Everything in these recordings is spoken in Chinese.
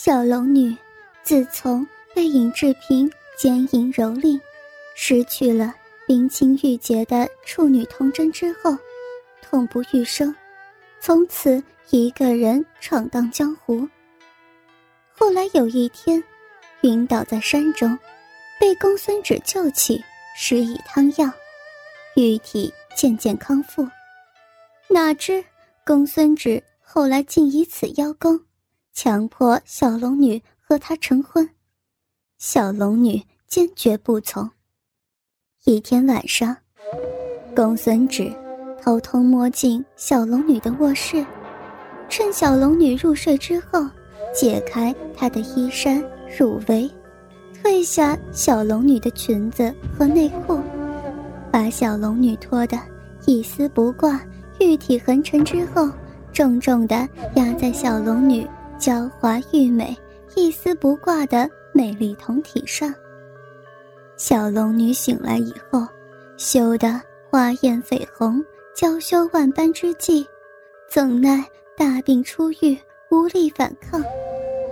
小龙女自从被尹志平奸淫蹂躏，失去了冰清玉洁的处女童真之后，痛不欲生，从此一个人闯荡江湖。后来有一天，晕倒在山中，被公孙止救起，施以汤药，玉体渐渐康复。哪知公孙止后来竟以此邀功，强迫小龙女和他成婚。小龙女坚决不从。一天晚上，公孙止偷偷摸进小龙女的卧室，趁小龙女入睡之后，解开她的衣衫乳围，褪下小龙女的裙子和内裤，把小龙女脱得一丝不挂、玉体横陈之后，重重地压在小龙女娇滑玉美、一丝不挂的美丽酮体上。小龙女醒来以后，羞得花艳绯红、娇羞万般之际，怎奈大病初愈，无力反抗，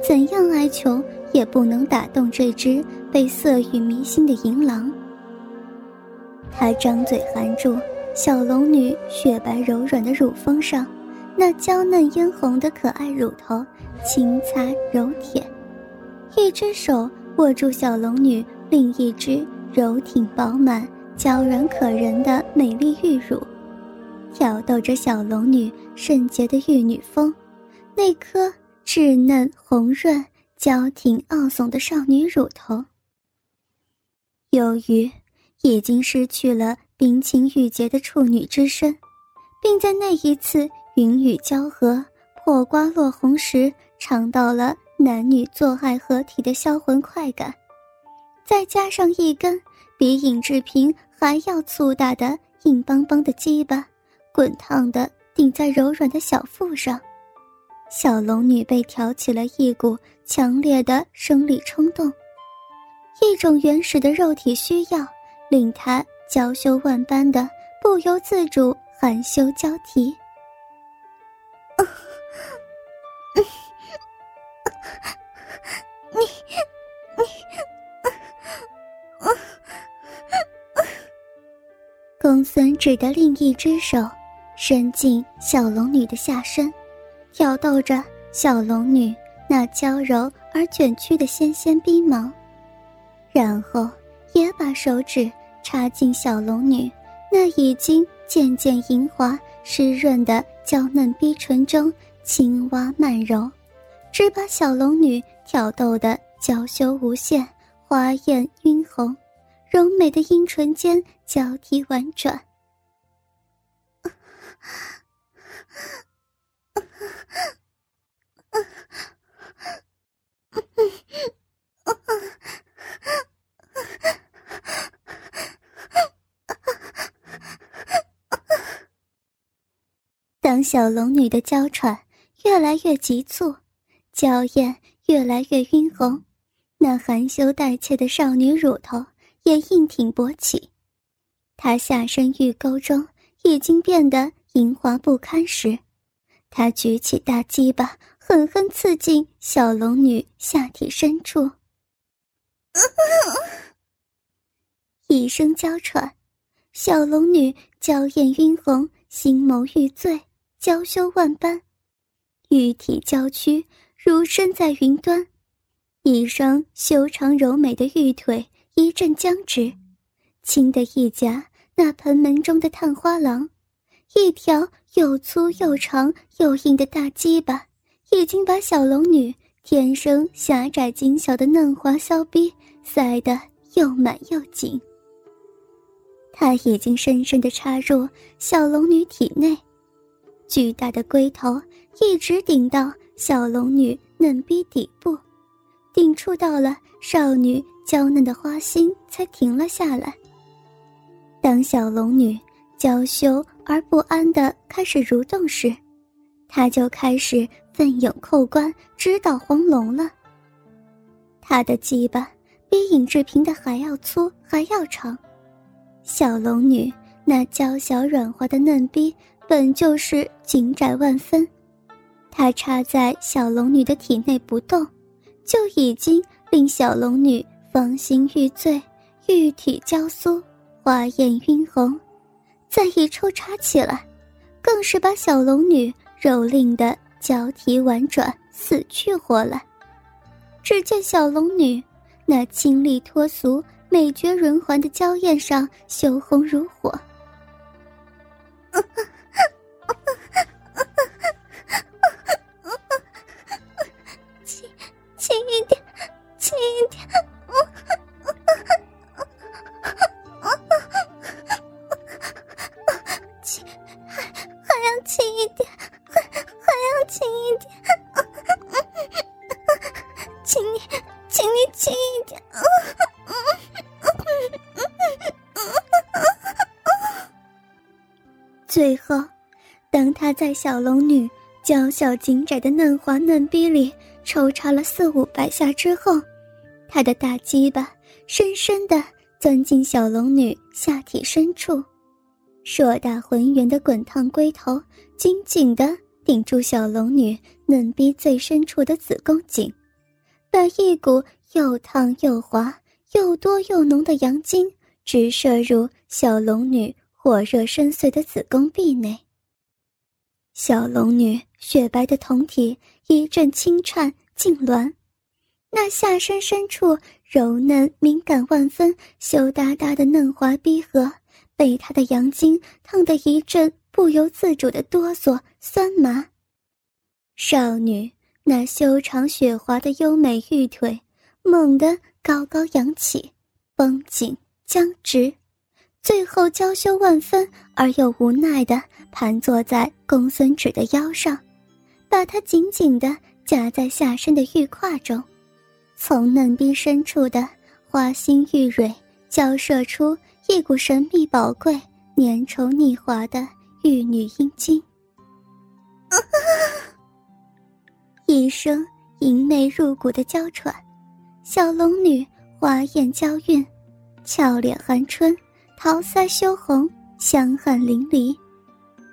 怎样哀求也不能打动这只被色欲迷心的淫狼。他张嘴含住小龙女雪白柔软的乳峰上，那娇嫩嫣红的可爱乳头，轻擦柔舔，一只手握住小龙女。另一只柔挺饱满、娇软可人的美丽玉乳，挑逗着小龙女圣洁的玉女峰，那颗稚嫩红润、娇挺傲耸的少女乳头。由于已经失去了冰清玉洁的处女之身，并在那一次云雨交合、破瓜落红时尝到了男女做爱合体的销魂快感。再加上一根比尹志平还要粗大的硬邦邦的鸡巴，滚烫的顶在柔软的小腹上，小龙女被挑起了一股强烈的生理冲动，一种原始的肉体需要令她娇羞万般的不由自主含羞交啼。孙指的另一只手伸进小龙女的下身，挑逗着小龙女那娇柔而卷曲的纤纤逼毛，然后也把手指插进小龙女那已经渐渐莹滑湿润的娇嫩逼唇中，轻挖慢揉，只把小龙女挑逗得娇羞无限，花艳晕红。柔美的阴唇间交替婉转，当小龙女的娇喘越来越急促，娇艳越来越晕红，那含羞带怯的少女乳头。也硬挺勃起，他下身玉沟中已经变得莹滑不堪时，他举起大鸡巴，狠狠刺进小龙女下体深处。一声娇喘，小龙女娇艳晕红，心眸欲醉，娇羞万般，玉体娇躯如身在云端，一双修长柔美的玉腿。一阵僵直，轻的一夹那盆门中的探花郎，一条又粗又长又硬的大鸡巴，已经把小龙女天生狭窄精小的嫩滑小逼塞得又满又紧。他已经深深地插入小龙女体内，巨大的龟头一直顶到小龙女嫩逼底部，顶触到了少女。娇嫩的花心才停了下来。当小龙女娇羞而不安地开始蠕动时，他就开始奋勇扣关，直捣黄龙了。他的鸡巴比尹志平的还要粗，还要长。小龙女那娇小软滑的嫩逼本就是紧窄万分，他插在小龙女的体内不动，就已经令小龙女芳心欲醉，玉体娇酥，花艳晕红，再一抽插起来，更是把小龙女蹂躏的娇啼婉转，死去活来。只见小龙女那清丽脱俗、美绝人寰的娇艳上羞红如火。请你，请你轻一点！最后，当他在小龙女娇小紧窄的嫩滑嫩逼里抽插了四五百下之后，他的大鸡巴深深的钻进小龙女下体深处，硕大浑圆的滚烫龟头紧紧的顶住小龙女嫩逼最深处的子宫颈，那一股。又烫又滑、又多又浓的阳精直射入小龙女火热深邃的子宫壁内。小龙女雪白的胴体一阵轻颤痉挛，那下身深处柔嫩敏感万分、羞答答的嫩滑逼核，被她的阳精烫得一阵不由自主的哆嗦酸麻。少女那修长雪滑的优美玉腿。猛地高高扬起，绷紧僵直，最后娇羞万分而又无奈地盘坐在公孙止的腰上，把他紧紧地夹在下身的玉胯中，从嫩逼深处的花心玉蕊交射出一股神秘宝贵、粘稠腻滑的玉女阴茎。一声淫媚入骨的娇喘。小龙女花艳娇韵，俏脸含春，桃腮羞红，香汗淋漓。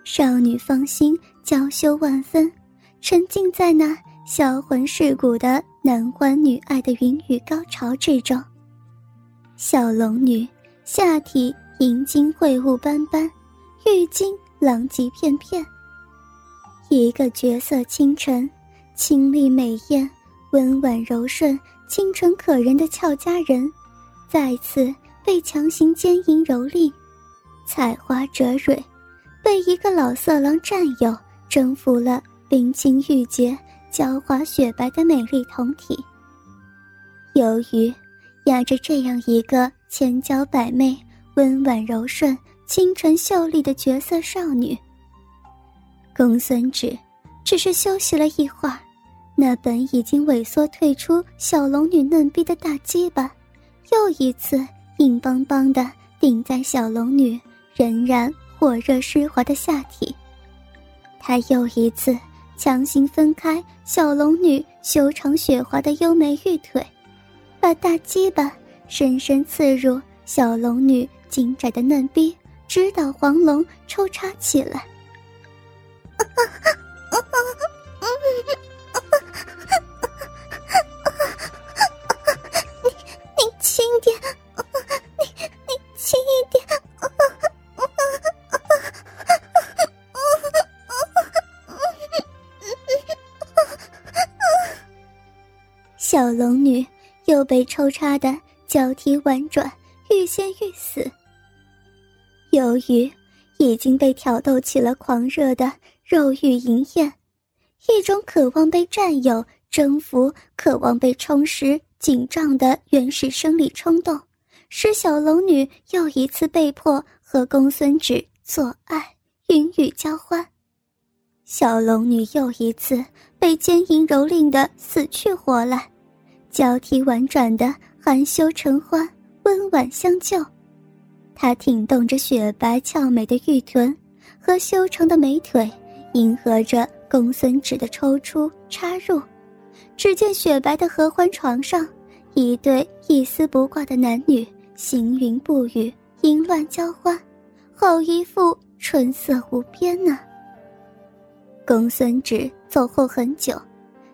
少女芳心娇羞万分，沉浸在那销魂蚀骨的男欢女爱的云雨高潮之中。小龙女下体银金秽物斑斑，玉茎狼藉片片。一个绝色清晨，清丽美艳，温婉柔顺。清纯可人的俏佳人，再次被强行奸淫蹂躏，采花折蕊，被一个老色狼占有，征服了冰清玉洁、娇滑雪白的美丽酮体。由于压着这样一个千娇百媚、温婉柔顺、清纯秀丽的绝色少女，公孙止只是休息了一会儿。那本已经萎缩退出小龙女嫩逼的大鸡巴，又一次硬邦邦的顶在小龙女仍然火热湿滑的下体。他又一次强行分开小龙女修长雪滑的优美玉腿，把大鸡巴深深刺入小龙女紧窄的嫩逼，直捣黄龙，抽插起来。小龙女又被抽插的脚踢婉转，欲仙欲死。由于已经被挑逗起了狂热的肉欲淫艳，一种渴望被占有、征服、渴望被充实、紧张的原始生理冲动，使小龙女又一次被迫和公孙止做爱，云雨交欢。小龙女又一次被奸淫蹂躏的死去活来。交替婉转的含羞承欢，温婉相救。她挺动着雪白俏美的玉臀和修长的美腿，迎合着公孙止的抽出插入。只见雪白的合欢床上，一对一丝不挂的男女行云布雨，淫乱交欢，好一副春色无边呢。公孙止走后很久，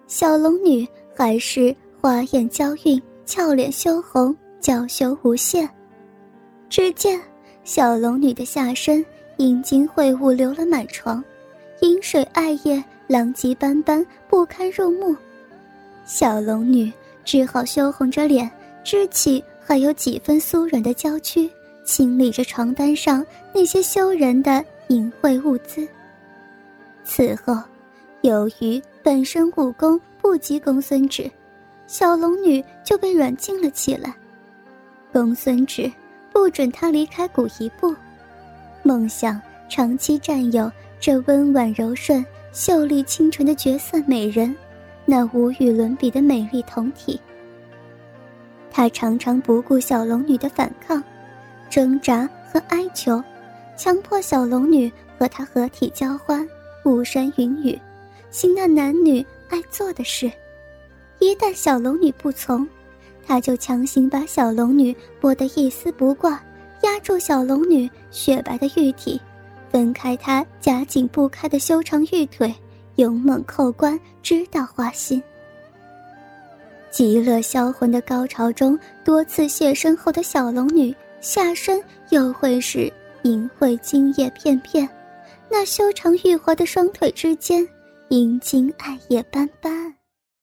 小龙女还是。花艳娇韵，俏脸羞红，娇羞无限。只见小龙女的下身阴茎秽物流了满床，饮水艾叶狼藉斑斑，不堪入目。小龙女只好羞红着脸，支起还有几分酥软的娇躯，清理着床单上那些羞人的淫秽物资。此后，由于本身武功不及公孙止，小龙女就被软禁了起来。公孙止不准她离开谷一步，梦想长期占有这温婉柔顺、秀丽清纯的绝色美人。那无与伦比的美丽酮体，他常常不顾小龙女的反抗、挣扎和哀求，强迫小龙女和他合体交欢、巫山云雨，行那男女爱做的事。一旦小龙女不从，他就强行把小龙女剥得一丝不挂，压住小龙女雪白的玉体，分开她夹紧不开的修长玉腿。勇猛扣关，直到花心。极乐销魂的高潮中，多次现身后的小龙女下身又会是淫秽精液片片，那修长玉滑的双腿之间，阴茎暗夜斑斑。